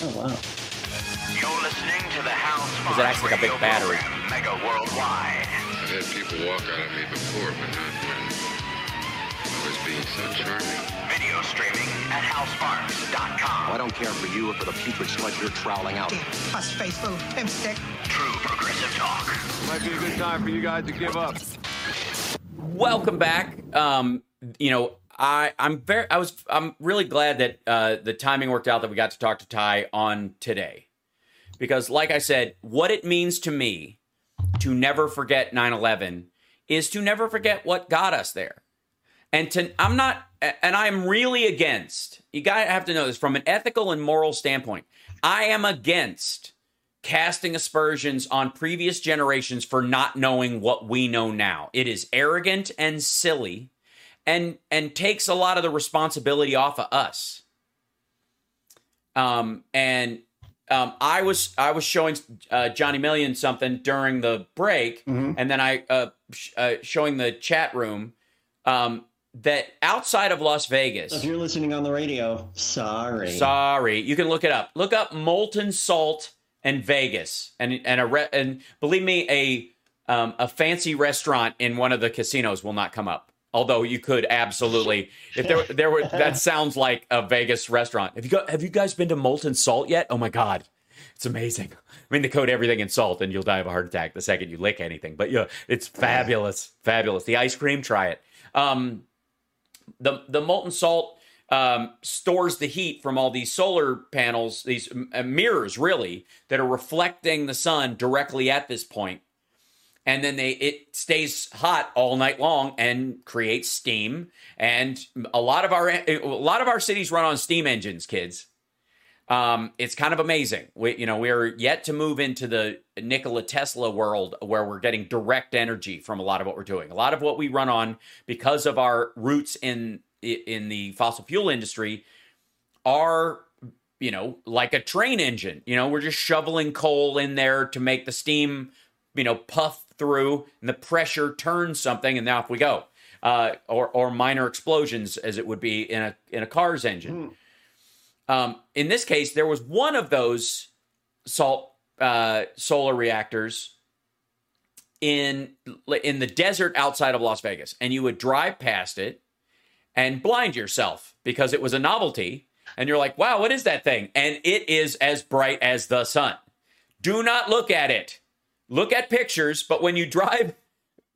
Oh wow. You're listening to the House Because it acts like a big battery. program, Mega Worldwide. I've had people walk out of me before, but not when I was being so charming. Video streaming at halsparks.com. I don't care for you or for the putrid sludge you're troweling out. Plus faithful pimp stick. True progressive talk. Might be a good time for you guys to give up. Welcome back. Um, you know, I I'm very I was I'm really glad that uh, the timing worked out that we got to talk to Ty on today, because like I said, what it means to me to never forget 9/11 is to never forget what got us there, and to I'm not and I'm really against. You guys have to know this from an ethical and moral standpoint. I am against casting aspersions on previous generations for not knowing what we know now. It is arrogant and silly and and takes a lot of the responsibility off of us. Um and um, I was I was showing uh, Johnny Million something during the break, and then I uh, sh- uh, showing the chat room um, that outside of Las Vegas, If you're listening on the radio, sorry. Sorry, you can look it up. Look up molten salt and Vegas, and and a re- and believe me, a um, a fancy restaurant in one of the casinos will not come up. Although you could absolutely, if there there were that sounds like a Vegas restaurant. Have you got Have you guys been to Molten Salt yet? Oh my god, it's amazing. I mean, they coat everything in salt, and you'll die of a heart attack the second you lick anything. But yeah, it's fabulous, fabulous. The ice cream, try it. Um, the the molten salt um, stores the heat from all these solar panels, these uh, mirrors, really, that are reflecting the sun directly at this point, and then they it stays hot all night long and creates steam. And a lot of our a lot of our cities run on steam engines, kids. Um, it's kind of amazing. We, you know, we're yet to move into the Nikola Tesla world where we're getting direct energy from a lot of what we're doing. A lot of what we run on because of our roots in in the fossil fuel industry are you know like a train engine. You know, we're just shoveling coal in there to make the steam, you know, puff through and the pressure turns something, and now off we go. Uh, or or minor explosions, as it would be in a in a car's engine. Um, in this case, there was one of those salt uh, solar reactors in in the desert outside of Las Vegas, and you would drive past it and blind yourself because it was a novelty, and you're like, "Wow, what is that thing?" And it is as bright as the sun. Do not look at it. Look at pictures, but when you drive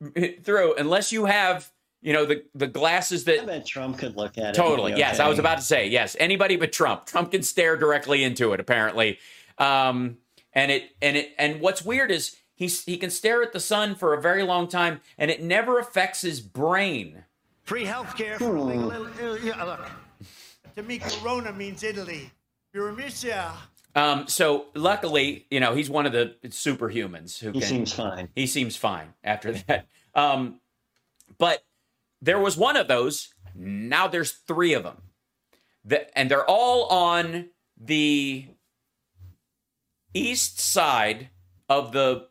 through, unless you have you know the the glasses that I bet Trump could look at it. Totally. and be Yes, I was about to say yes. Anybody but Trump. Trump can stare directly into it. Apparently, um, and it and it and what's weird is he's he can stare at the sun for a very long time, and it never affects his brain. Free healthcare for illegal. Ill, yeah, look, to me, Corona means Italy. Euromissia. Um, so luckily, you know, he's one of the superhumans who He can. seems fine. he seems fine after that. Um, but there was one of those. Now there's three of them, and they're all on the east side of the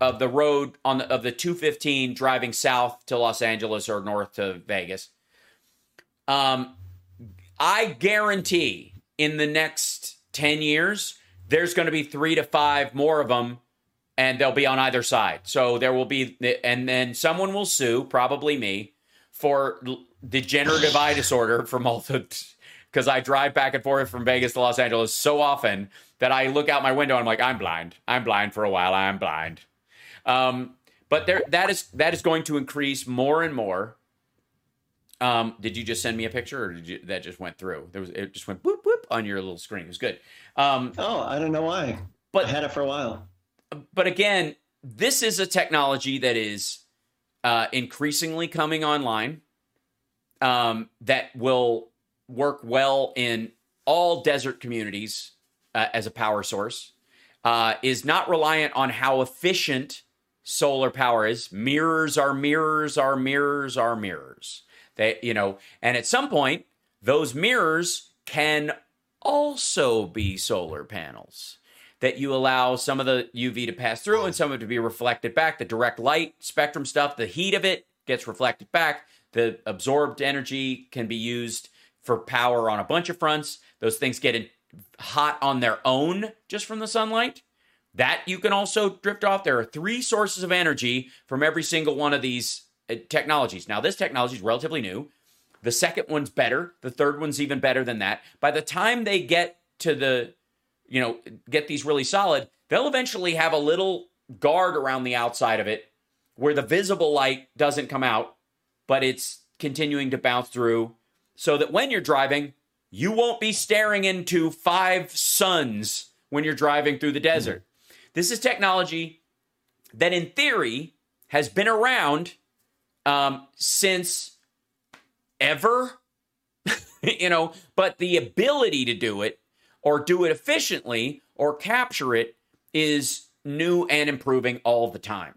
of the road on the, of the 215 driving south to Los Angeles or north to Vegas. Um, I guarantee in the next 10 years, there's going to be three to five more of them, and they'll be on either side. So there will be, and then someone will sue, probably me, for degenerative eye disorder from all the, because I drive back and forth from Vegas to Los Angeles so often that I look out my window and I'm like, I'm blind. I'm blind for a while. I'm blind. Um, but there, that is that is going to increase more and more. Um, did you just send me a picture, or did you, that just went through? There was it just went boop on your little screen. It was good. Um, Oh, I don't know why. But- I had it for a while. but again, this is a technology that is uh, increasingly coming online um, that will work well in all desert communities uh, as a power source. Uh, is not reliant on how efficient solar power is. Mirrors are mirrors are mirrors are mirrors. That you know, and at some point, those mirrors can also be solar panels that you allow some of the UV to pass through and some of it to be reflected back. The direct light spectrum stuff, the heat of it gets reflected back. The absorbed energy can be used for power on a bunch of fronts. Those things get hot on their own just from the sunlight. That you can also drift off. There are three sources of energy from every single one of these uh, technologies. Now, this technology is relatively new. The second one's better. The third one's even better than that. By the time they get to the, you know, get these really solid, they'll eventually have a little guard around the outside of it where the visible light doesn't come out, but it's continuing to bounce through so that when you're driving, you won't be staring into five suns when you're driving through the desert. This is technology that, in theory, has been around um, since ever, you know, but the ability to do it or do it efficiently or capture it is new and improving all the time.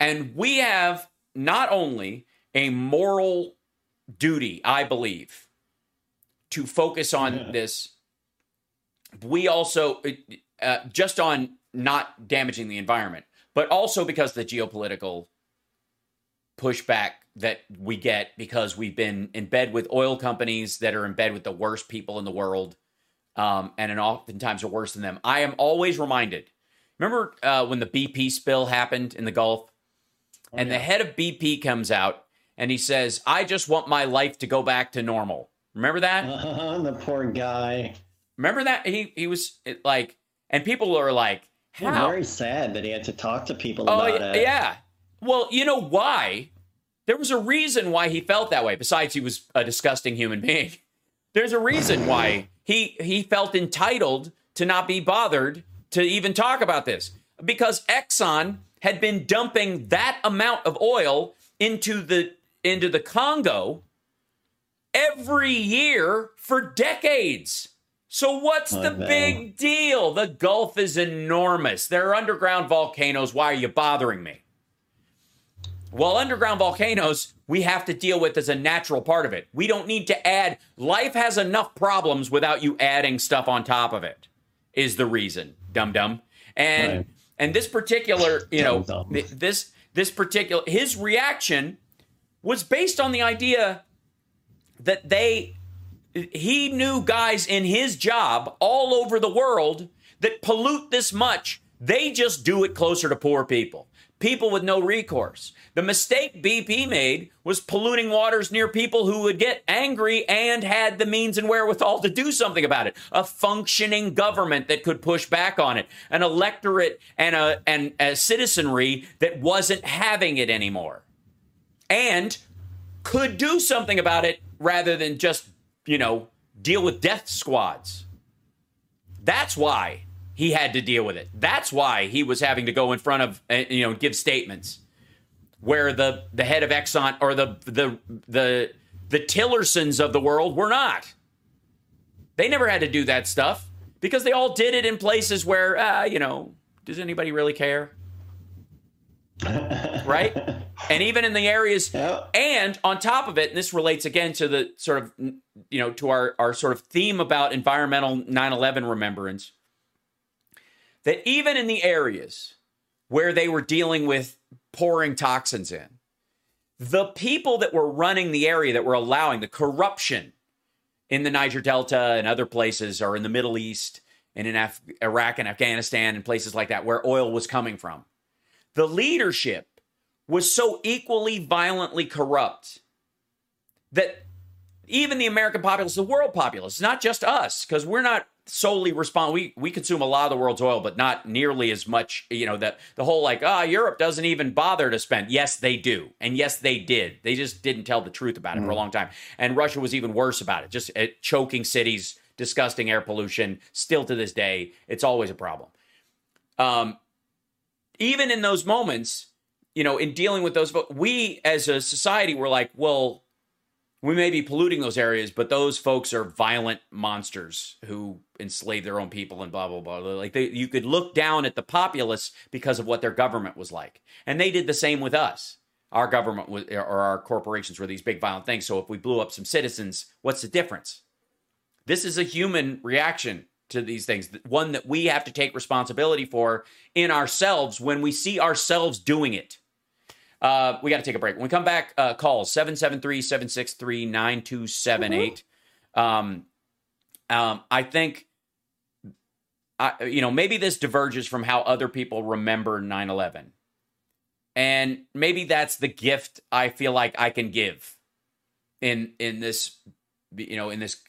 And we have not only a moral duty, I believe, to focus on Yeah. this, we also, uh, just on not damaging the environment, but also because the geopolitical pushback that we get because we've been in bed with oil companies that are in bed with the worst people in the world um, and and oftentimes are worse than them. I am always reminded. Remember uh, when the BP spill happened in the Gulf, and the head of BP comes out and he says, "I just want my life to go back to normal." Remember that? Uh, the poor guy. Remember that he he was it, like, and people are like, I'm "How?" very sad that he had to talk to people Oh about yeah, it. yeah. Well, you know why? There was a reason why he felt that way. Besides, he was a disgusting human being. There's a reason why he he felt entitled to not be bothered to even talk about this because Exxon had been dumping that amount of oil into the into the Congo every year for decades. So what's the big deal? The Gulf is enormous. There are underground volcanoes. Why are you bothering me? Well, underground volcanoes, we have to deal with as a natural part of it. We don't need to add. Life has enough problems without you adding stuff on top of it. Is the reason, dum dum. And Right. and this particular, you know, th- this this particular his reaction was based on the idea that they he knew guys in his job all over the world that pollute this much. They just do it closer to poor people, people with no recourse. The mistake BP made was polluting waters near people who would get angry and had the means and wherewithal to do something about it. A functioning government that could push back on it, an electorate and a and a citizenry that wasn't having it anymore. And could do something about it rather than just, you know, deal with death squads. That's why he had to deal with it. That's why he was having to go in front of, uh, you know, give statements where the the head of Exxon or the the the the Tillersons of the world were not. They never had to do that stuff because they all did it in places where, uh, you know, does anybody really care? right? And even in the areas, Yeah. and on top of it, and this relates again to the sort of, you know, to our, our sort of theme about environmental 9 11 remembrance, that even in the areas where they were dealing with pouring toxins in, the people that were running the area that were allowing the corruption in the Niger Delta and other places, or in the Middle East and in Af- Iraq and Afghanistan and places like that, where oil was coming from the leadership was so equally violently corrupt that even the American populace, the world populace, not just us, because we're not solely respond. We we consume a lot of the world's oil, but not nearly as much. You know that the whole like ah Europe doesn't even bother to spend. Yes, they do, and yes, they did. They just didn't tell the truth about it for a long time. And Russia was even worse about it, just uh, choking cities, disgusting air pollution. Still to this day, it's always a problem. Um, even in those moments, you know, in dealing with those, we as a society were like, well, we may be polluting those areas, but those folks are violent monsters who enslave their own people and blah blah blah. Like they, you could look down at the populace because of what their government was like, and they did the same with us. Our government was, or our corporations were these big violent things. So if we blew up some citizens, what's the difference? This is a human reaction to these things, one that we have to take responsibility for in ourselves when we see ourselves doing it. Uh, we got to take a break. When we come back, uh, calls 773 763 9278. Um, Um, I think, I, you know, maybe this diverges from how other people remember 9 11. And maybe that's the gift I feel like I can give in in this you know in this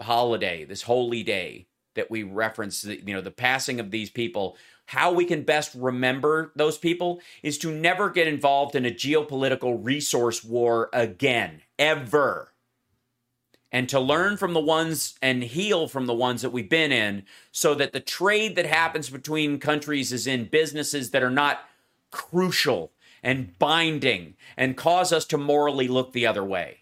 holiday this holy day that we reference you know the passing of these people how we can best remember those people is to never get involved in a geopolitical resource war again ever and to learn from the ones and heal from the ones that we've been in so that the trade that happens between countries is in businesses that are not crucial and binding and cause us to morally look the other way.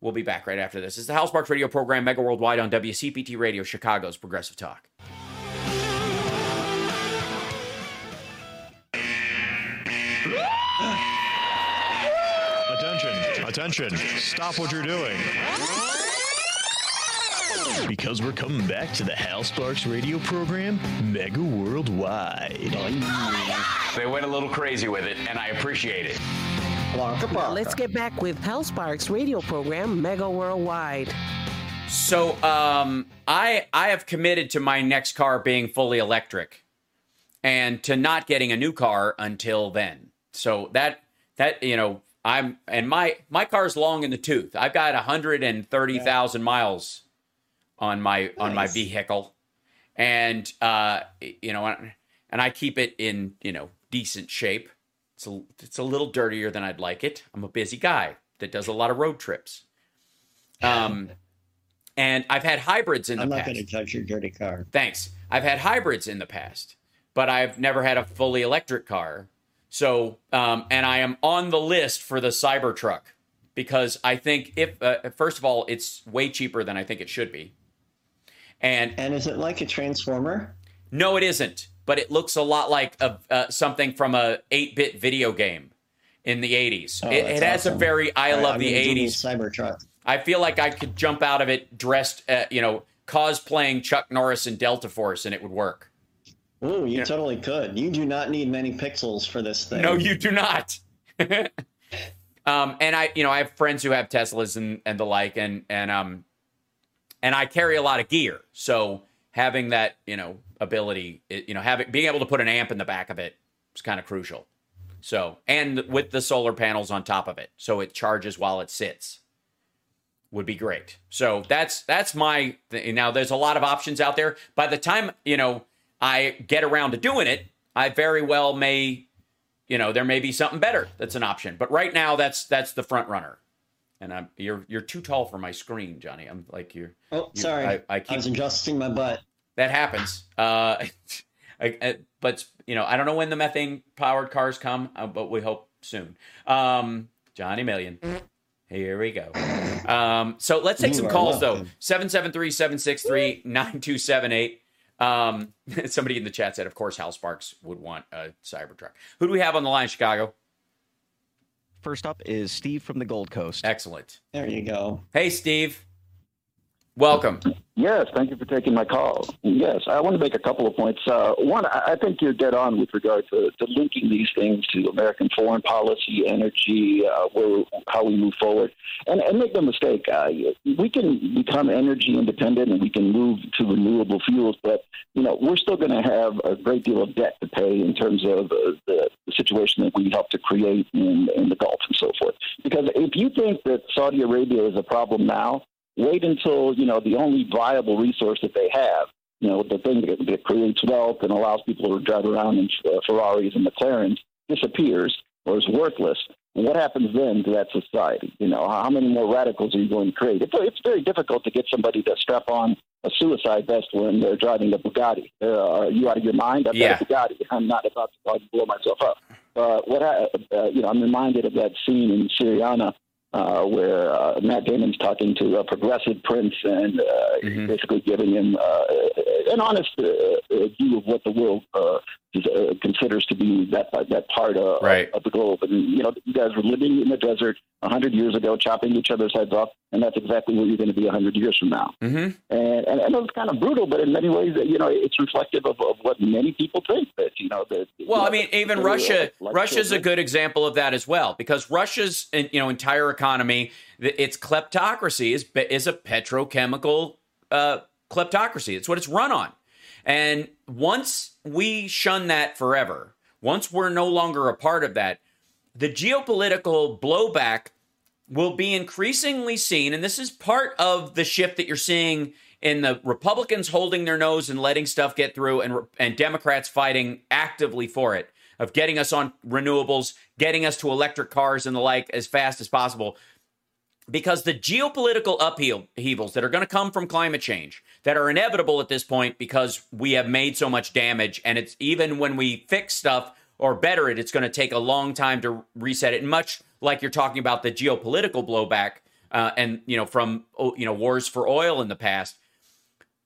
We'll be back right after this. It's the Hal Sparks radio program, Mega Worldwide on WCPT Radio, Chicago's Progressive Talk. Attention, attention, stop what you're doing. Because we're coming back to the Hal Sparks radio program, Mega Worldwide. They went a little crazy with it, and I appreciate it. Now let's get back with Hal Sparks radio program Mega Worldwide. So, um, I I have committed to my next car being fully electric, and to not getting a new car until then. So that that you know I'm and my my car's long in the tooth. I've got 130,000 miles on my on my vehicle, and uh, you know, and I keep it in you know decent shape. It's a it's a little dirtier than I'd like it. I'm a busy guy that does a lot of road trips. Um, and I've had hybrids in the past. I'm not going to touch your dirty car. Thanks. I've had hybrids in the past, but I've never had a fully electric car. So, um, and I am on the list for the Cybertruck because I think if uh, first of all, it's way cheaper than I think it should be. And And is it like a transformer? no, it isn't. But it looks a lot like a, uh, something from a 8-bit video game in the 80s. Oh, it, it has a very I All love the gonna do me a 80s. Cybertruck. I feel like I could jump out of it dressed, uh, you know, cosplaying Chuck Norris in Delta Force, and it would work. Ooh, you totally could. You do not need many pixels for this thing. No, you do not. um, and I, you know, I have friends who have Teslas and and the like, and and um, and I carry a lot of gear, so having that, you know, ability, it, you know, having being able to put an amp in the back of it is kind of crucial. So, and with the solar panels on top of it, so it charges while it sits, would be great. So that's that's my th- now. There's a lot of options out there. By the time you know I get around to doing it, I very well may, you know, there may be something better that's an option. But right now, that's that's the front runner. And I'm you're you're too tall for my screen, Johnny. I'm like you're. Oh, you- sorry. I, I, I keep was adjusting my butt. that happens. Uh, I, I- but you know, I don't know when the methane powered cars come, uh, but we hope soon. Um, Johnny Million. Here we go. Um, so let's take some calls though. welcome. 773-763-9278. Um, somebody in the chat said, of course, Hal Sparks would want a Cybertruck. Who do we have on the line, Chicago? First up is Steve from the Gold Coast. Excellent. There you go. Hey, Steve. Welcome. Yes, thank you for taking my call. Yes, I want to make a couple of points. Uh, one, I think you're dead on with regard to, to linking these things to American foreign policy, energy, uh, where, how we move forward. And, and make no mistake, uh, we can become energy independent and we can move to renewable fuels, but you know we're still going to have a great deal of debt to pay in terms of uh, the, the situation that we helped to create in, in the Gulf and so forth. Because if you think that Saudi Arabia is a problem now, wait until you know the only viable resource that they have you know the thing that, that creates wealth and allows people to drive around in uh, ferraris and mclarens disappears or is worthless what happens then to that society? You know how many more radicals are you going to create? It's, it's very difficult to get somebody to strap on a suicide vest when they're driving a bugatti. Uh, are you out of your mind? I've Yeah. got a bugatti. I'm not about to blow myself up. Uh, what I, uh, you know i'm reminded of that scene in syriana uh, where uh, Matt Damon's talking to a progressive prince and uh, Mm-hmm. basically giving him uh, an honest uh, uh, view of what the world uh, considers to be that that part of, Right. of the globe. And you know, you guys were living in the desert a hundred years ago, chopping each other's heads off, and that's exactly where you're going to be a hundred years from now. Mm-hmm. And, and and it was kind of brutal, but in many ways, you know, it's reflective of, of what many people think that you know that. Well, I mean, even Russia, like Russia's a good example of that as well, because Russia's you know entire economy, its kleptocracy is is a petrochemical uh, kleptocracy. It's what it's run on. And once we shun that forever, once we're no longer a part of that, the geopolitical blowback will be increasingly seen. And this is part of the shift that you're seeing in the Republicans holding their nose and letting stuff get through, and, and Democrats fighting actively for it, of getting us on renewables, getting us to electric cars and the like as fast as possible because the geopolitical upheavals that are going to come from climate change that are inevitable at this point because we have made so much damage and it's even when we fix stuff or better it it's going to take a long time to reset it much like you're talking about the geopolitical blowback uh, and you know from you know wars for oil in the past.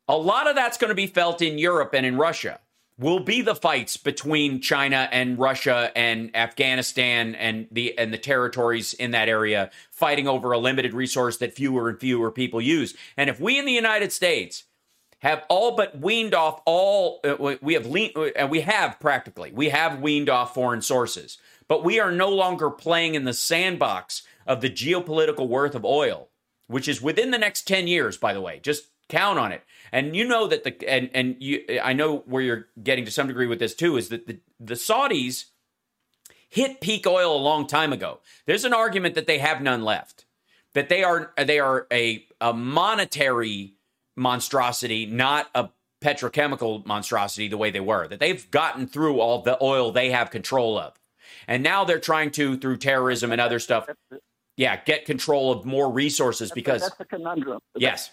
A lot of that's going to be felt in Europe and in Russia will be the fights between China and Russia and Afghanistan and the and the territories in that area fighting over a limited resource that fewer and fewer people use. And if we in the United States have all but weaned off all uh, we have lean, uh, and we have practically we have weaned off foreign sources, but we are no longer playing in the sandbox of the geopolitical worth of oil, which is within the next 10 years by the way. Just count on it. And you know that the and and you I know where you're getting to some degree with this too is that the the Saudis hit peak oil a long time ago. There's an argument that they have none left. That they are they are a a monetary monstrosity, not a petrochemical monstrosity the way they were. That they've gotten through all the oil they have control of. And now they're trying to through terrorism and other stuff yeah, get control of more resources because that's the conundrum. Yes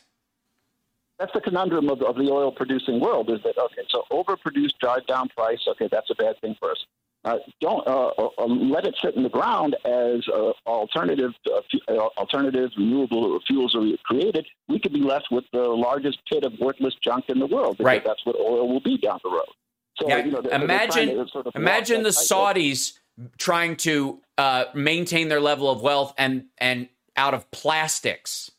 that's the conundrum of, of the oil producing world is that okay so overproduce drive down price okay that's a bad thing for us uh, don't uh, uh, um, let it sit in the ground as uh, alternative uh, uh, alternative renewable fuels are created. We could be left with the largest pit of worthless junk in the world because right. that's what oil will be down the road. So, yeah, you know, they're, imagine they're sort of imagine the Saudis trying to maintain their level of wealth and and out of plastics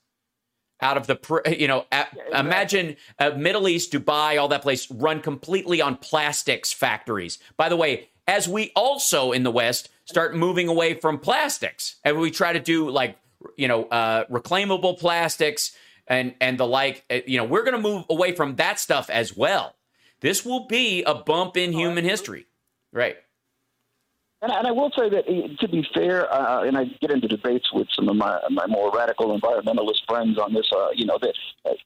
out of the you know yeah, exactly. imagine uh, middle east dubai all that place run completely on plastics factories. By the way as we also in the west start moving away from plastics and we try to do like you know uh, reclaimable plastics and and the like uh, you know we're going to move away from that stuff as well. This will be a bump in human history. Right and, and I will say that, eh, to be fair, uh, and I get into debates with some of my, my more radical environmentalist friends on this, uh, you know, that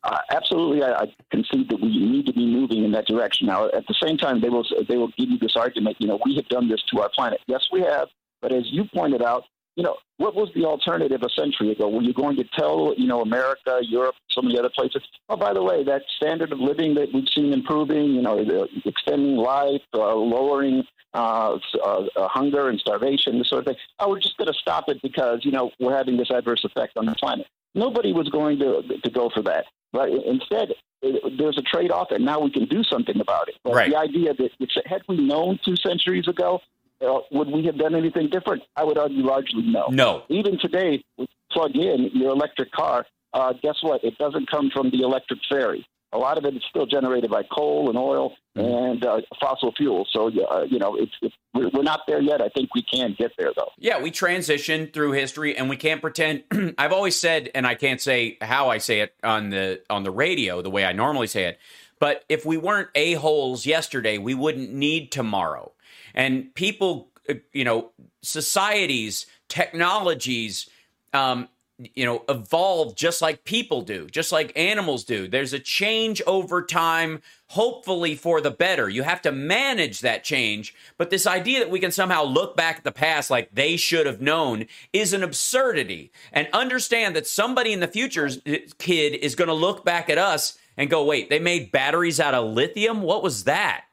uh, absolutely I, I concede that we need to be moving in that direction. Now, at the same time, they will they will give you this argument, you know, we have done this to our planet. Yes, we have. But as you pointed out, you know, what was the alternative a century ago? Were you going to tell, you know, America, Europe, some of the other places, oh, by the way, that standard of living that we've seen improving, you know, extending life, uh, lowering uh, uh, uh, hunger and starvation, this sort of thing. Oh, we're just going to stop it because, you know, we're having this adverse effect on the planet. Nobody was going to, to go for that. But instead, it, there's a trade off, and now we can do something about it. But right. the idea that had we known two centuries ago uh, would we have done anything different? I would argue largely no. No. Even today, plug in your electric car. Uh, guess what? It doesn't come from the electric fairy. A lot of it is still generated by coal and oil mm-hmm. and uh, fossil fuels. So, uh, you know, it's, it's, we're not there yet. I think we can get there, though. Yeah, we transition through history, and we can't pretend. I've always said, and I can't say how I say it on the on the radio the way I normally say it. But if we weren't a holes yesterday, we wouldn't need tomorrow and people, uh, you know, societies, technologies, um, you know, evolve just like people do, just like animals do. There's a change over time, hopefully for the better. You have to manage that change. But this idea that we can somehow look back at the past like they should have known is an absurdity. And understand that somebody in the future's uh, kid is going to look back at us and go, wait, they made batteries out of lithium? What was that?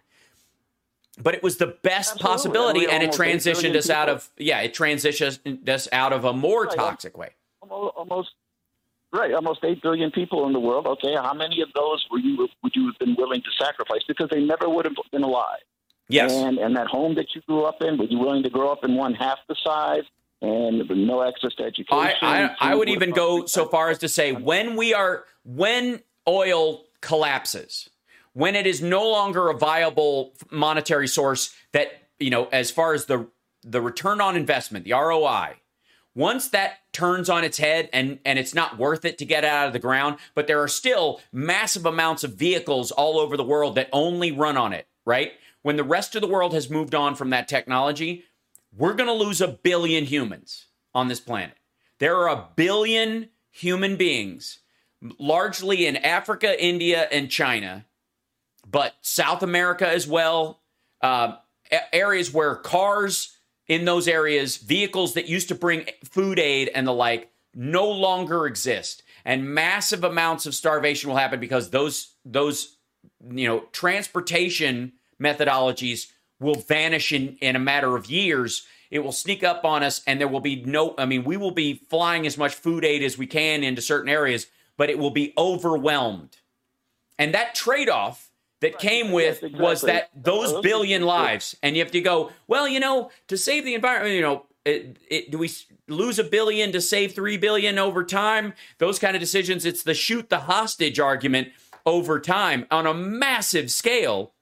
But it was the best Absolutely. possibility and, it transitioned us people. out of yeah it transitioned us out of a more right. toxic way. Almost right almost 8 billion people in the world. Okay how many of those were you would you have been willing to sacrifice? Because they never would have been alive. Yes. And and that home that you grew up in were you willing to grow up in one half the size and no access to education i i, I would even go so far as to say when we are when oil collapses when it is no longer a viable monetary source that, you know, as far as the the return on investment, the ROI, once that turns on its head and and it's not worth it to get out of the ground, but there are still massive amounts of vehicles all over the world that only run on it, right? When the rest of the world has moved on from that technology, we're going to lose a billion humans on this planet. There are a billion human beings, largely in Africa, India, and China, but South America as well. Uh, areas where cars in those areas, vehicles that used to bring food aid and the like, no longer exist, and massive amounts of starvation will happen because those those you know transportation methodologies will vanish in in a matter of years. It will sneak up on us and there will be no i mean we will be flying as much food aid as we can into certain areas but it will be overwhelmed. And that trade-off that came with Yes, was that those Those- billion lives. And you have to go well you know to save the environment you know it, it, do we lose a billion to save three billion over time? Those kind of decisions it's the shoot the hostage argument over time on a massive scale.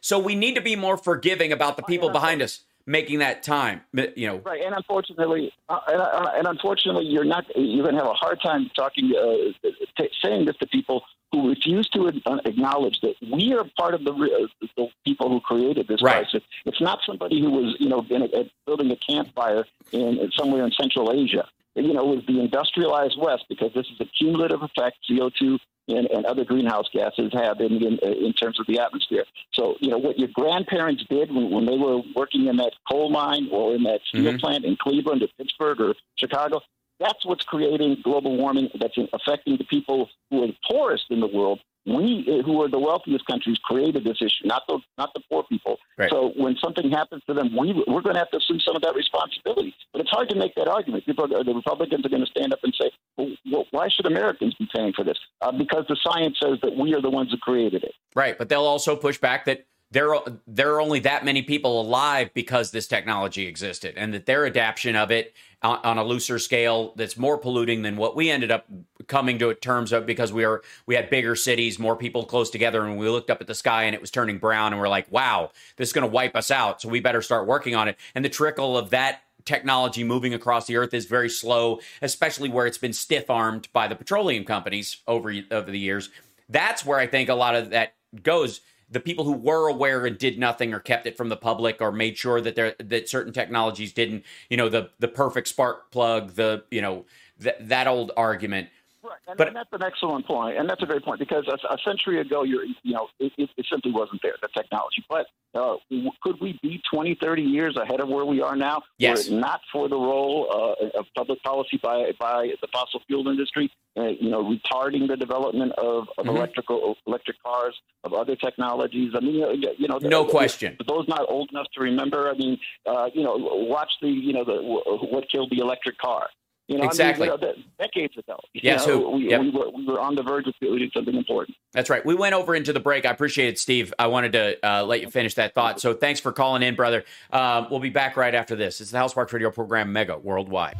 So we need to be more forgiving about the people behind us making that time you know Right, and unfortunately, uh, and, uh, and unfortunately, you're not. You're going to have a hard time talking, uh, t- saying this to people who refuse to uh, acknowledge that we are part of the, re- uh, the people who created this Right. crisis. It's not somebody who was, you know, in a, building a campfire in somewhere in Central Asia. You know, it was the industrialized West because this is a cumulative effect CO2 and, and other greenhouse gases have in, in in terms of the atmosphere. So, you know, what your grandparents did when, when they were working in that coal mine or in that steel Mhm. plant in Cleveland or Pittsburgh or Chicago, that's what's creating global warming that's affecting the people who are the poorest in the world. We, uh, who are the wealthiest countries, created this issue, not the not the poor people. Right. So when something happens to them, we we're going to have to assume some of that responsibility. But it's hard to make that argument. People, are, the Republicans are going to stand up and say, well, well, "Why should Americans be paying for this?" Uh, because the science says that we are the ones who created it. Right, but they'll also push back that there there are only that many people alive because this technology existed, and that their adaptation of it on, on a looser scale that's more polluting than what we ended up coming to terms of because we are we had bigger cities, more people close together, and we looked up at the sky and it was turning brown, and we're like, wow, this is going to wipe us out, so we better start working on it. And the trickle of that technology moving across the earth is very slow, especially where it's been stiff armed by the petroleum companies over over the years. That's where I think a lot of that goes. The people who were aware and did nothing or kept it from the public or made sure that there that certain technologies didn't, you know, the the perfect spark plug, the you know th- that old argument. Right, and, But- and that's an excellent point, and that's a great point because a, a century ago, you're, you know, it, it, it simply wasn't there, the technology. But uh, w- could we be 20, 30 years ahead of where we are now? Yes. Were it not for the role uh, of public policy by by the fossil fuel industry, uh, you know, retarding the development of, of Mhm. electrical electric cars, of other technologies. I mean, you know, you know No question. For those not old enough to remember, I mean, uh, you know, watch the, you know, the what killed the electric car. You know, Exactly. I mean, you know, decades ago. You Yes, know, who- we, yep. we, were, we were on the verge of doing something important. That's right. We went over into the break. I appreciate it, Steve. I wanted to uh, let you finish that thought. So thanks for calling in, brother. Uh, we'll be back right after this. It's the Hal Sparks Radio program, Mega Worldwide.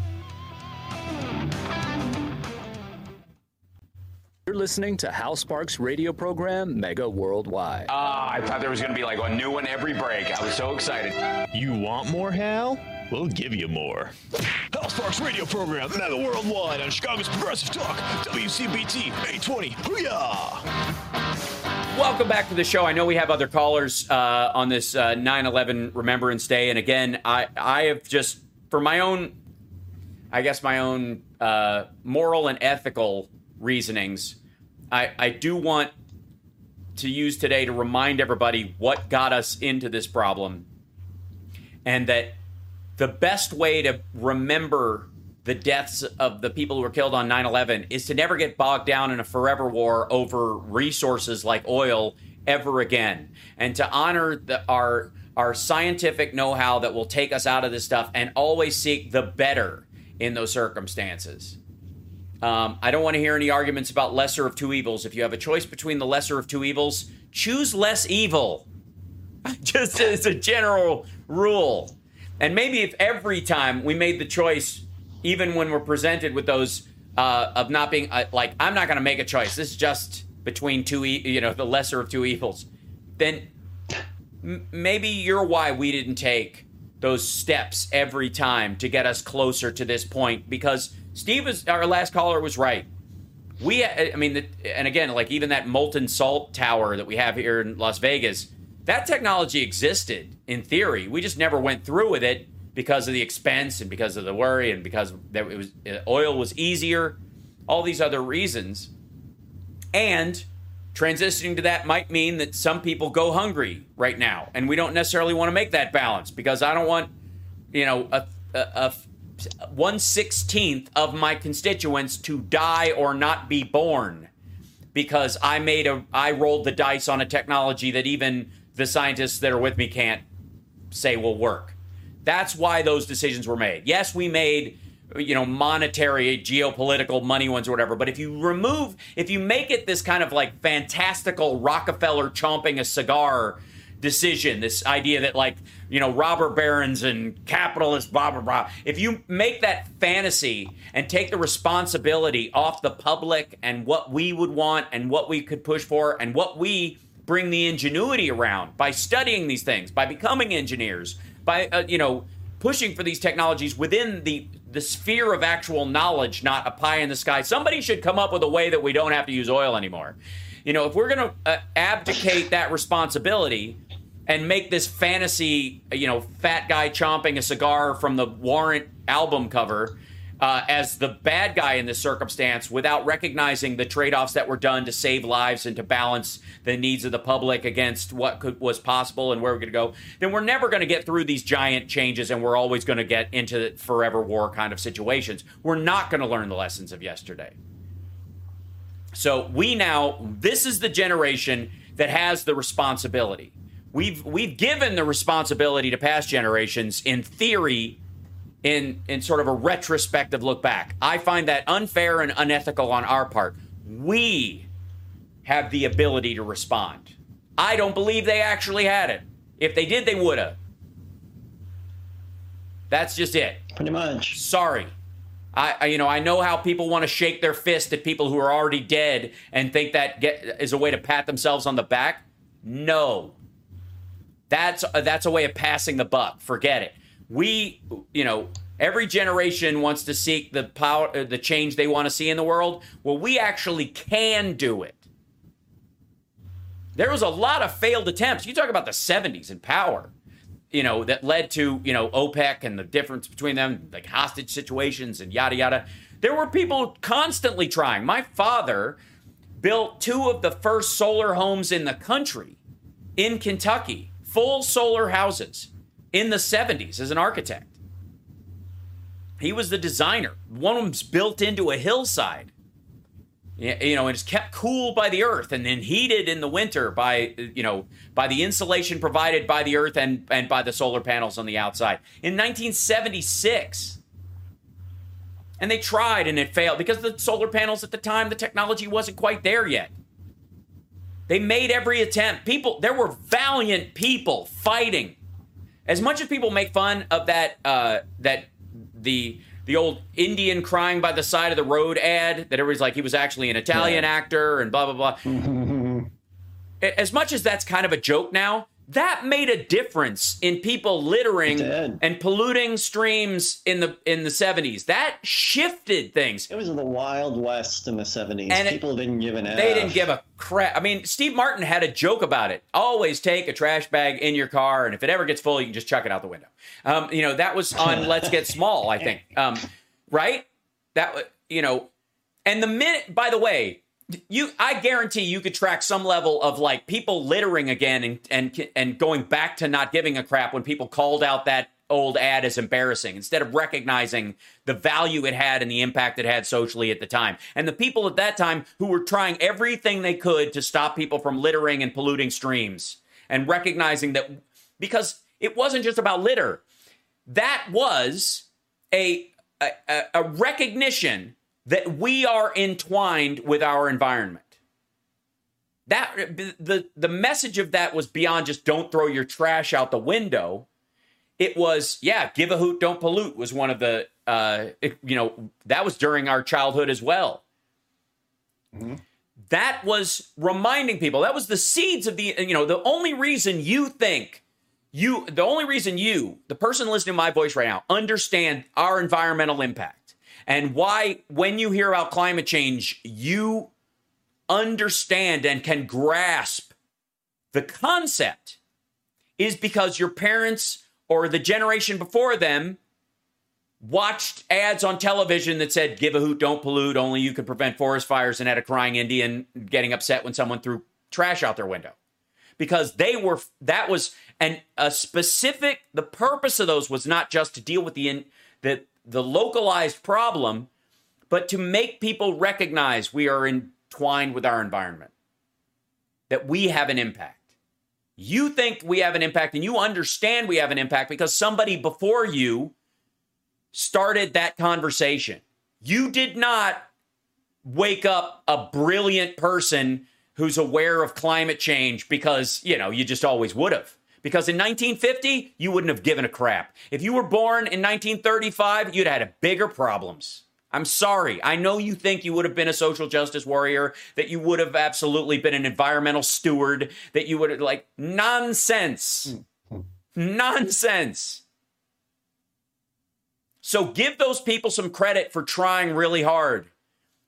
You're listening to Hal Sparks radio program Mega Worldwide. Ah, I thought there was going to be like a new one every break. I was so excited. You want more, Hal? We'll give you more. Hal Sparks radio program Mega Worldwide on Chicago's Progressive Talk, WCPT 820. Hooyah! Welcome back to the show. I know we have other callers uh, on this uh, 9/11 Remembrance Day, and again, I I have just for my own, I guess my own uh, moral and ethical reasonings, I I do want to use today to remind everybody what got us into this problem, and that the best way to remember the deaths of the people who were killed on 9-11 is to never get bogged down in a forever war over resources like oil ever again. And to honor the, our our scientific know-how that will take us out of this stuff and always seek the better in those circumstances. Um, i don't want to hear any arguments about lesser of two evils. If you have a choice between the lesser of two evils choose less evil. Just as a general rule. And maybe if every time we made the choice, even when we're presented with those uh, of not being uh, like, I'm not going to make a choice. This is just between two, e- you know, the lesser of two evils. Then m- maybe you're why we didn't take those steps every time to get us closer to this point because Steve was our last caller was right. We, I mean, the, and again, like even that molten salt tower that we have here in Las Vegas, that technology existed in theory. We just never went through with it because of the expense and because of the worry and because that it was uh, oil was easier, all these other reasons. And transitioning to that might mean that some people go hungry right now, and we don't necessarily want to make that balance because I don't want, you know, a, a, a one sixteenth of my constituents to die or not be born because I made a I rolled the dice on a technology that even the scientists that are with me can't say will work. That's why those decisions were made. Yes, we made you know monetary geopolitical money ones or whatever but if you remove if you make it this kind of like fantastical rockefeller chomping a cigar decision this idea that like you know robber barons and capitalists blah blah blah if you make that fantasy and take the responsibility off the public and what we would want and what we could push for and what we bring the ingenuity around by studying these things by becoming engineers by uh, you know pushing for these technologies within the the sphere of actual knowledge, not a pie in the sky. Somebody should come up with a way that we don't have to use oil anymore. You know, if we're going to uh, abdicate that responsibility and make this fantasy, you know, fat guy chomping a cigar from the Warrant album cover uh, as the bad guy in this circumstance without recognizing the trade offs that were done to save lives and to balance the needs of the public against what could, was possible and where we're going to go, then we're never going to get through these giant changes and we're always going to get into forever war kind of situations. We're not going to learn the lessons of yesterday. So we now, this is the generation that has the responsibility. We've we've given the responsibility to past generations in theory in in sort of a retrospective look back. I find that unfair and unethical on our part. We have the ability to respond. I don't believe they actually had it. If they did, they would have. That's just it. Pretty much. Sorry. I, you know I know how people want to shake their fist at people who are already dead and think that get, is a way to pat themselves on the back. No. That's that's a way of passing the buck. Forget it we, you know, every generation wants to seek the power, uh, the change they want to see in the world. Well, we actually can do it. There was a lot of failed attempts. You talk about the 70s and power, you know, that led to, you know, OPEC and the difference between them, like hostage situations and yada, yada. There were people constantly trying. My father built two of the first solar homes in the country in Kentucky, full solar houses in the 70s as an architect. He was the designer. One of them's built into a hillside. You know, and it's kept cool by the earth and then heated in the winter by, you know, by the insulation provided by the earth and, and by the solar panels on the outside. In 1976, and they tried and it failed because the solar panels at the time, the technology wasn't quite there yet. They made every attempt. People, there were valiant people fighting as much as people make fun of that uh, that the the old Indian crying by the side of the road ad that everybody's like he was actually an Italian yeah. actor and blah blah blah. as much as that's kind of a joke now, that made a difference in people littering and polluting streams in the in the 70s that shifted things. It was the wild west in the 70s and people it, didn't give an they F. didn't give a crap. I mean steve martin had a joke about it. Always take a trash bag in your car and if it ever gets full you can just chuck it out the window. Um, you know that was on let's get small i think. Um, right? That you know and the minute by the way you I guarantee you could track some level of like people littering again and and and going back to not giving a crap when people called out that old ad as embarrassing instead of recognizing the value it had and the impact it had socially at the time. And the people at that time who were trying everything they could to stop people from littering and polluting streams and recognizing that because it wasn't just about litter. That was a a, a recognition that we are entwined with our environment. That the the message of that was beyond just don't throw your trash out the window. It was yeah, give a hoot, don't pollute was one of the uh, it, you know that was during our childhood as well. Mm-hmm. That was reminding people. That was the seeds of the you know the only reason you think You, the only reason you, the person listening to my voice right now, understand our environmental impact and why, when you hear about climate change, you understand and can grasp the concept is because your parents or the generation before them watched ads on television that said, give a hoot, don't pollute, only you can prevent forest fires, and had a crying Indian getting upset when someone threw trash out their window. Because they were, that was, and a specific, the purpose of those was not just to deal with the, in, the, the localized problem, but to make people recognize we are entwined with our environment, that we have an impact. You think we have an impact and you understand we have an impact because somebody before you started that conversation. You did not wake up a brilliant person who's aware of climate change because, you know, you just always would have. Because in 1950, you wouldn't have given a crap. If you were born in 1935, you'd have had bigger problems. I'm sorry. I know you think you would have been a social justice warrior, that you would have absolutely been an environmental steward, that you would have, like, nonsense. Hmm. nonsense. So give those people some credit for trying really hard.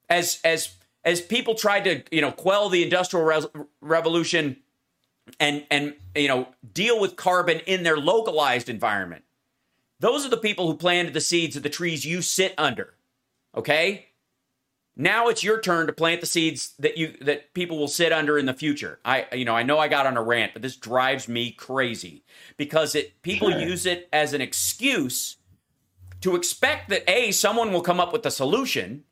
As as as people tried to, you know, quell the industrial re- revolution and and you know, deal with carbon in their localized environment. Those are the people who planted the seeds of the trees you sit under. Okay? Now it's your turn to plant the seeds that you that people will sit under in the future. I you know, I know I got on a rant, but this drives me crazy because it people sure. use it as an excuse to expect that A, someone will come up with a solution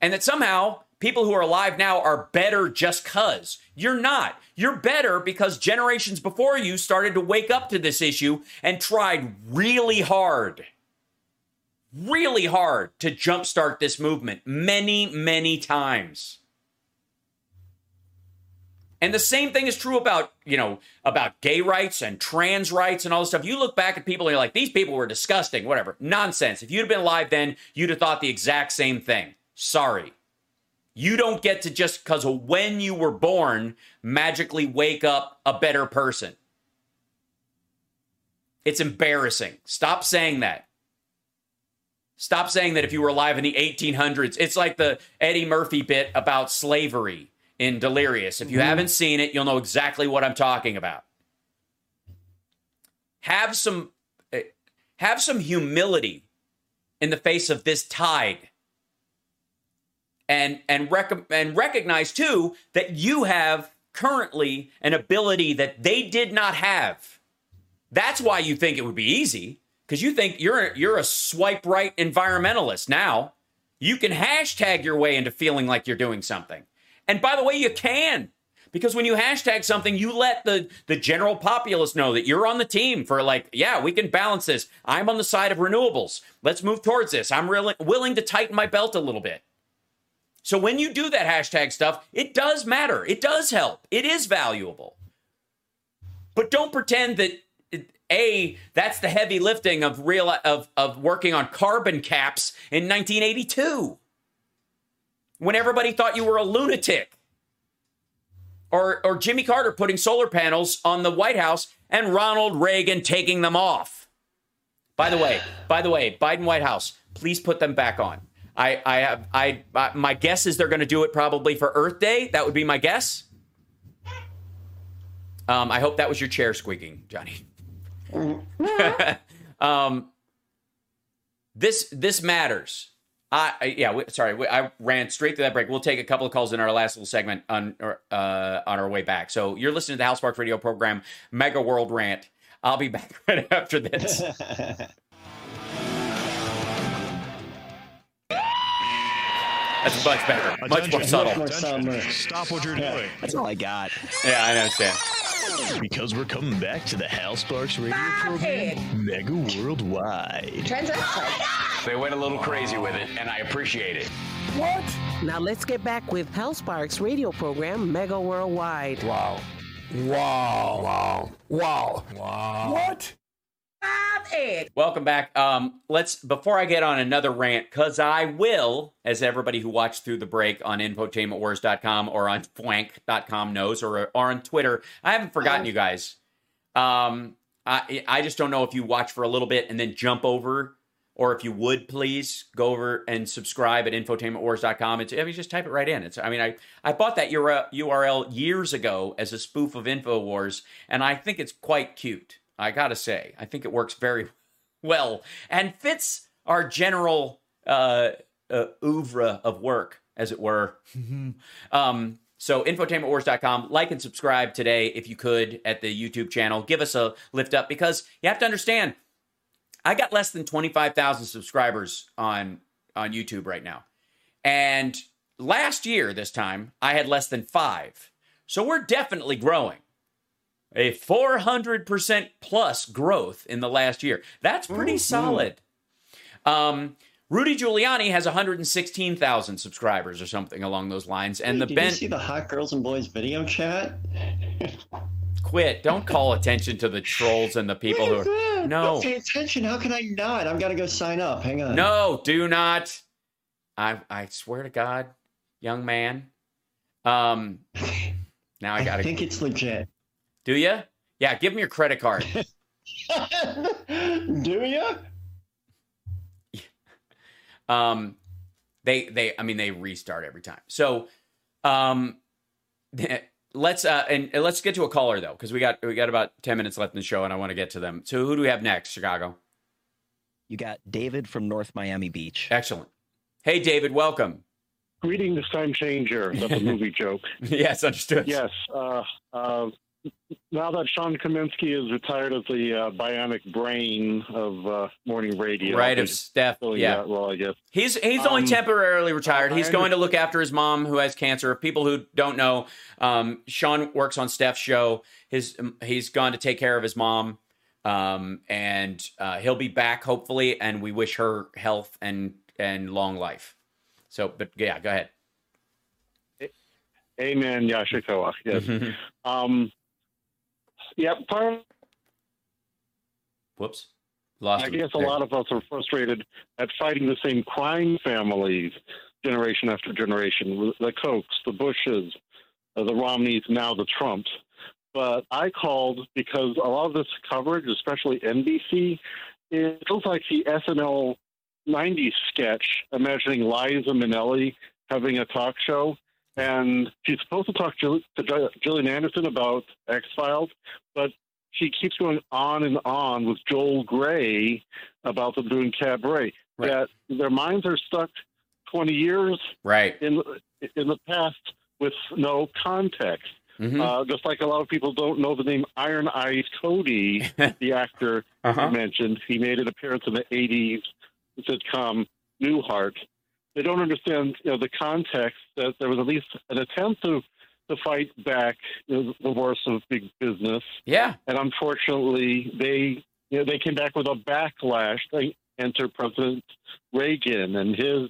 and that somehow people who are alive now are better just because. You're not. You're better because generations before you started to wake up to this issue and tried really hard, really hard to jumpstart this movement many, many times. And the same thing is true about, you know, about gay rights and trans rights and all this stuff. You look back at people and you're like, these people were disgusting, whatever. Nonsense. If you'd have been alive then, you'd have thought the exact same thing. Sorry. You don't get to just because of when you were born magically wake up a better person. It's embarrassing. Stop saying that. Stop saying that if you were alive in the 1800s. It's like the Eddie Murphy bit about slavery in Delirious. If you mm-hmm. haven't seen it, you'll know exactly what I'm talking about. Have some eh, have some humility in the face of this tide. And and rec- and recognize too that you have currently an ability that they did not have. That's why you think it would be easy because you think you're you're a swipe right environmentalist now. You can hashtag your way into feeling like you're doing something. And by the way, you can. Because when you hashtag something, you let the, the general populace know that you're on the team for like, yeah, we can balance this. I'm on the side of renewables. Let's move towards this. I'm really willing to tighten my belt a little bit. So when you do that hashtag stuff, it does matter. It does help. It is valuable. But don't pretend that a that's the heavy lifting of real of of working on carbon caps in 1982 when everybody thought you were a lunatic. Or, or Jimmy Carter putting solar panels on the White House and Ronald Reagan taking them off. By the way, by the way, Biden White House, please put them back on. I, I have, I, my guess is they're going to do it probably for Earth Day. That would be my guess. Um, I hope that was your chair squeaking, Johnny. um, this this matters. I, yeah, we, sorry, we, I ran straight to that break. We'll take a couple of calls in our last little segment on uh, on our way back. So you're listening to the Hal Sparks Radio program, Mega World Rant. I'll be back right after this. That's much better, much more subtle. Much more Stop what you're doing. That's all I got. Yeah, I understand. Because we're coming back to the Hal Sparks radio program, Mega Worldwide. Transaction. They went a little crazy with it, and I appreciate it. What? Now let's get back with Hal Sparks radio program, Mega Worldwide. Wow. Wow. Wow. Wow. Wow. What? Welcome back. Um, let's before I get on another rant, because I will, as everybody who watched through the break on infotainmentwars.com or on fwank.com knows, or, or on Twitter. I haven't forgotten you guys. Um, I I just don't know if you watch for a little bit and then jump over, or if you would please go over and subscribe at infotainmentwars.com. It's I mean just type it right in. It's I mean I I bought that URL years ago as a spoof of Infowars, and I think it's quite cute. I gotta say, I think it works very well and fits our general uh, uh, oeuvre of work, as it were. um, so, infotainmentwars.com. Like and subscribe today if you could at the YouTube channel. Give us a lift up because you have to understand, I got less than 25,000 subscribers on, on YouTube right now. And last year, this time, I had less than five. So, we're definitely growing a 400% plus growth in the last year. That's pretty solid. Um, Rudy Giuliani has 116,000 subscribers or something along those lines. And the did Ben you see the hot girls and boys video chat? quit. Don't call attention to the trolls and the people who are no, Don't pay attention. How can I not? I'm gonna go sign up. Hang on. no, do not. I I swear to God, young man. Um, now I I gotta. think it's legit. Do you? Yeah, give me your credit card. Do you? um they they i mean they restart every time so um let's uh and, and let's get to a caller though because we got we got about 10 minutes left in the show and i want to get to them so who do we have next chicago You got David from North Miami Beach. excellent hey david welcome Greetings, time changer. That's a movie joke. yes understood Yes. Uh, uh, now that Sean Kaminsky is retired as the uh, bionic brain of uh, morning radio, right of steph yeah Well, I guess He's he's only Um, temporarily retired. He's going to look after his mom who has cancer. People who don't know, um, Sean works on Steph's show. His um, he's gone to take care of his mom, um, and uh, he'll be back hopefully. And we wish her health and and long life. So, but yeah, go ahead. Amen, Yashikoa. Yes. um, yeah. Part. Whoops. Lost. I guess a lot of us are frustrated at fighting the same crime families generation after generation the Kochs, the Bushes, uh, the Romneys, now the Trumps. But I called because a lot of this coverage, especially NBC, it feels like the SNL 90s sketch imagining Liza Minnelli having a talk show. And she's supposed to talk to, to Gillian Anderson about X Files, but she keeps going on and on with Joel Grey about them doing cabaret. That their minds are stuck 20 years right in in the past with no context. Mhm. Uh, just like a lot of people don't know the name Iron Eyes Cody, the actor Uh-huh. you mentioned. He made an appearance in the 80s sitcom Newhart. They don't understand you know, the context that there was at least an attempt to, to fight back you know, the worst of big business. Yeah. And unfortunately, they you know, they came back with a backlash. They enter President Reagan and his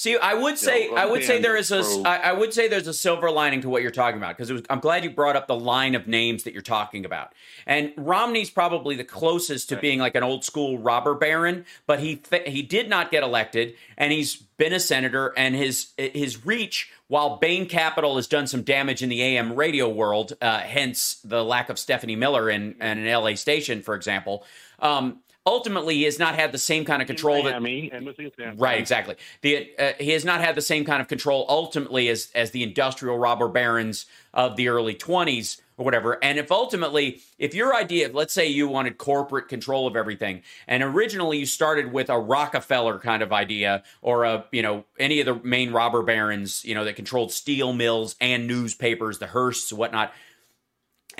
See, I would say know, I would say there is a I, I would say there's a silver lining to what you're talking about because I'm glad you brought up the line of names that you're talking about. And Romney's probably the closest to being like an old school robber baron, but he th- he did not get elected, and he's been a senator, and his his reach. While Bain Capital has done some damage in the AM radio world, uh, hence the lack of Stephanie Miller in, in an LA station, for example. Um, ultimately, he has not had the same kind of control that Miami the Right, exactly. The uh, he has not had the same kind of control ultimately as as the industrial robber barons of the early 20s or whatever. And if ultimately, if your idea, let's say you wanted corporate control of everything, and originally you started with a Rockefeller kind of idea or a, you know, any of the main robber barons, you know, that controlled steel mills and newspapers, the Hearsts, whatnot,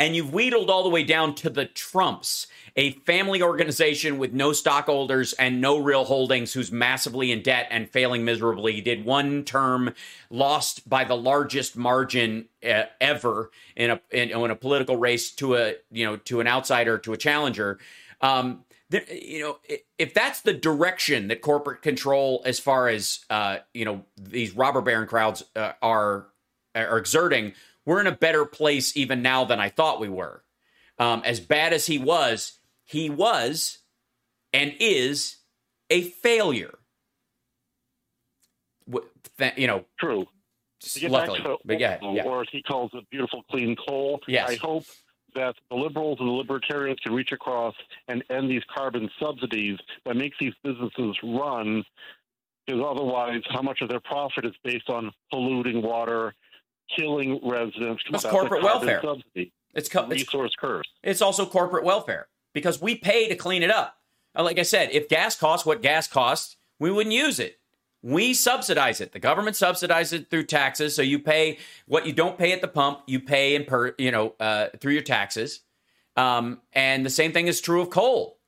and you've wheedled all the way down to the Trumps, a family organization with no stockholders and no real holdings, who's massively in debt and failing miserably. He did one term, lost by the largest margin uh, ever in a in, in a political race to a you know to an outsider to a challenger. Um, you know, if that's the direction that corporate control, as far as uh, you know, these robber baron crowds uh, are are exerting, we're in a better place even now than I thought we were. Um, as bad as he was, he was and is a failure. Th- you know, true. To get back Luckily, but yeah, yeah. or as he calls it, beautiful clean coal. Yes. I hope that the liberals and the libertarians can reach across and end these carbon subsidies that makes these businesses run. Because otherwise, how much of their profit is based on polluting water, killing residents? That's corporate welfare. Subsidy. It's, co- it's resource curse. It's also corporate welfare because we pay to clean it up. Like I said, if gas costs what gas costs, we wouldn't use it. We subsidize it. The government subsidizes it through taxes. So you pay what you don't pay at the pump, you pay in per, you know, uh, through your taxes. Um, and the same thing is true of coal.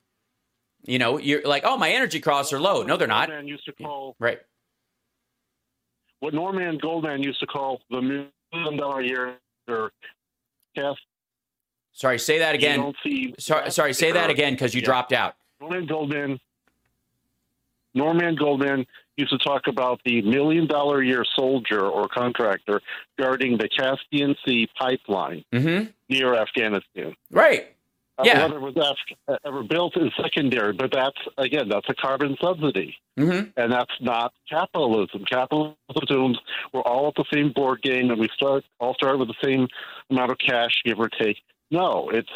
You know, you're like, oh, my energy costs are low. No, they're not. Norman used to call Right. What Norman Goldman used to call the million dollar year or cast. Sorry, say that again. don't see Sorry, sorry, say that again because you Yeah. dropped out. Norman Goldman. Norman Goldman used to talk about the million dollar year soldier or contractor guarding the Caspian Sea pipeline Mm-hmm. near Afghanistan. Right. Uh, Yeah. Whether it was Af- ever built is secondary, but that's again that's a carbon subsidy, Mm-hmm. and that's not capitalism. Capitalism assumes we're all at the same board game, and we start all start with the same amount of cash, give or take. No, it's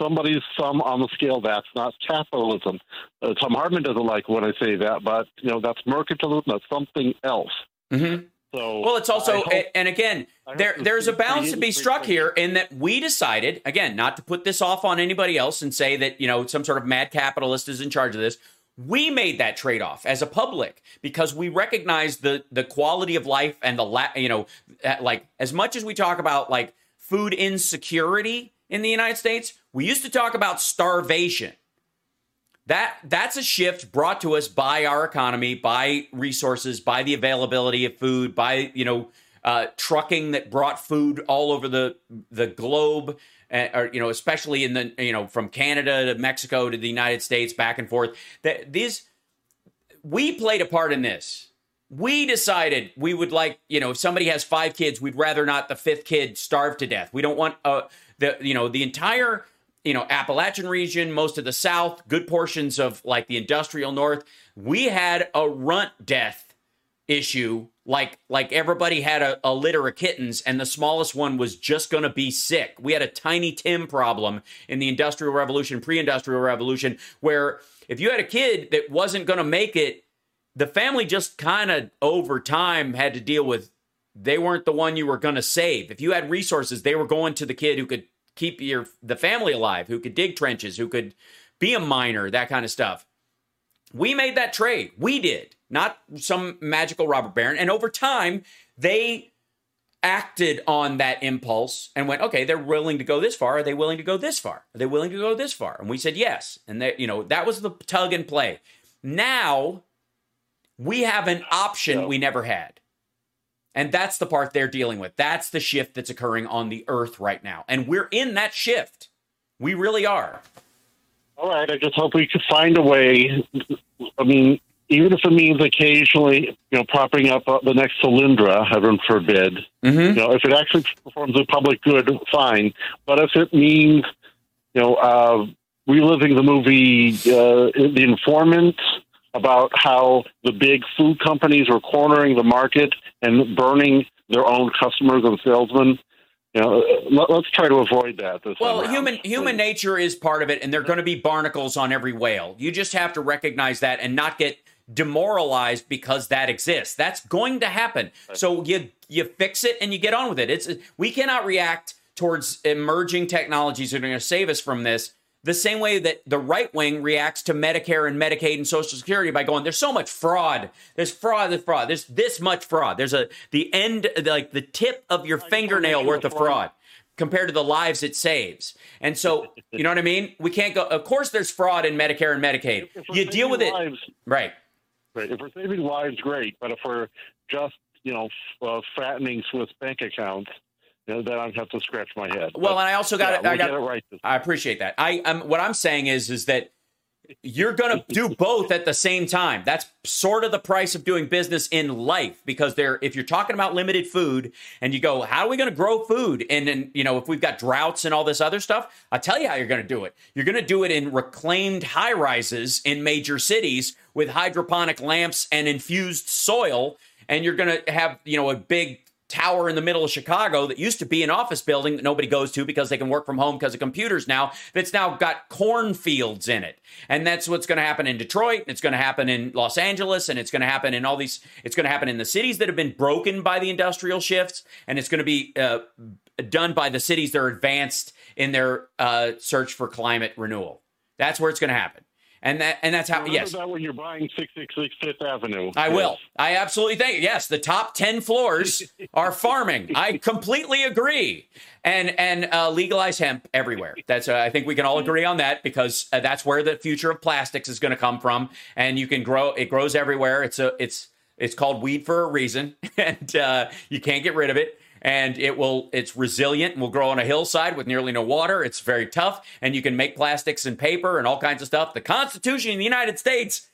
somebody's sum on the scale. That's not capitalism. Uh, Thom Hartmann doesn't like when I say that, but you know that's mercantilism. That's something else. Mm-hmm. So Well, it's also, hope- and again, there there's a balance to be struck here in that we decided, again, not to put this off on anybody else and say that you know some sort of mad capitalist is in charge of this. We made that trade off as a public because we recognize the the quality of life and the la- you know uh, like as much as we talk about like food insecurity in the United States, we used to talk about starvation. That that's a shift brought to us by our economy, by resources, by the availability of food, by you know uh, trucking that brought food all over the the globe, uh, or you know especially in the you know from Canada to Mexico to the United States back and forth. That these we played a part in this. We decided we would like, you know, if somebody has five kids, we'd rather not the fifth kid starve to death. We don't want uh, the, you know, the entire, you know, Appalachian region, most of the South, good portions of like the industrial North. We had a runt death issue like like everybody had a, a litter of kittens and the smallest one was just going to be sick we had a tiny tim problem in the industrial revolution pre-industrial revolution where if you had a kid that wasn't going to make it the family just kind of over time had to deal with they weren't the one you were going to save if you had resources they were going to the kid who could keep your the family alive who could dig trenches who could be a miner that kind of stuff we made that trade. We did, not some magical robber baron. And over time, they acted on that impulse and went, okay, they're willing to go this far. Are they willing to go this far? Are they willing to go this far? And we said yes. And they, you know, that was the tug and play. Now we have an option we never had. And that's the part they're dealing with. That's the shift that's occurring on the earth right now. And we're in that shift. We really are. All right, I just hope we could find a way. I mean, even if it means occasionally, you know, propping up uh, the next Solyndra, heaven forbid. Mm-hmm. You know, if it actually performs a public good, fine. But if it means, you know, uh, reliving the movie uh, The Informant about how the big food companies were cornering the market and burning their own customers and salesmen. You know, let, us try to avoid that. This Well, around. human human nature is part of it, and there are going to be barnacles on every whale. You just have to recognize that and not get demoralized because that exists. That's going to happen. So you you fix it and you get on with it. It's we cannot react towards emerging technologies that are going to save us from this the same way that the right wing reacts to Medicare and Medicaid and Social Security by going, "There's so much fraud. There's fraud. There's fraud. There's this much fraud. There's a the end, like the tip of your fingernail worth of fraud." compared to the lives it saves. And so, you know what I mean? We can't go. Of course, there's fraud in Medicare and Medicaid. You deal with it, right? Right. If we're saving lives, great. But if we're just, you know, f- uh, fattening Swiss bank accounts, then I'd have to scratch my head. Well, But, and I also got yeah, it. I got it right. I appreciate that. I um, what I'm saying is is that you're going to do both at the same time. That's sort of the price of doing business in life because there if you're talking about limited food and you go, how are we going to grow food? And then, you know, if we've got droughts and all this other stuff, I'll tell you how you're going to do it. You're going to do it in reclaimed high rises in major cities with hydroponic lamps and infused soil and you're going to have, you know, a big tower in the middle of Chicago that used to be an office building that nobody goes to because they can work from home because of computers now, that's now got cornfields in it. And that's what's going to happen in Detroit. and It's going to happen in Los Angeles. And it's going to happen in all these, it's going to happen in the cities that have been broken by the industrial shifts. And it's going to be uh, done by the cities that are advanced in their uh, search for climate renewal. That's where it's going to happen. And that and that's how Remember yes. that when you're buying 666 Fifth Avenue. I will. I absolutely think yes. The top ten floors are farming. I completely agree. And and uh, legalize hemp everywhere. That's uh, I think we can all agree on that because uh, that's where the future of plastics is going to come from. And you can grow. It grows everywhere. It's a it's it's called weed for a reason, and uh, you can't get rid of it and it will it's resilient and will grow on a hillside with nearly no water. It's very tough and you can make plastics and paper and all kinds of stuff. The constitution in the united states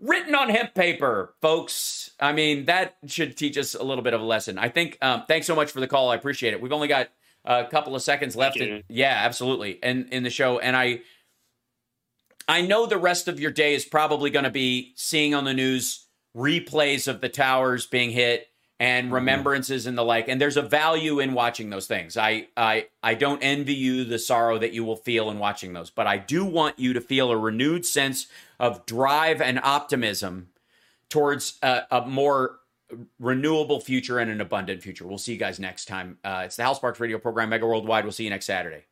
written on hemp paper folks. I mean that should teach us a little bit of a lesson. I think um, thanks so much for the call. I appreciate it. We've only got a couple of seconds left in, yeah absolutely. And in the show and i i know the rest of your day is probably going to be seeing on the news replays of the towers being hit and remembrances and the like. And there's a value in watching those things. I i i don't envy you the sorrow that you will feel in watching those but i do want you to feel a renewed sense of drive and optimism towards a, a more renewable future and an abundant future. We'll see you guys next time. Uh, it's the Hal Sparks radio program mega worldwide. We'll see you next saturday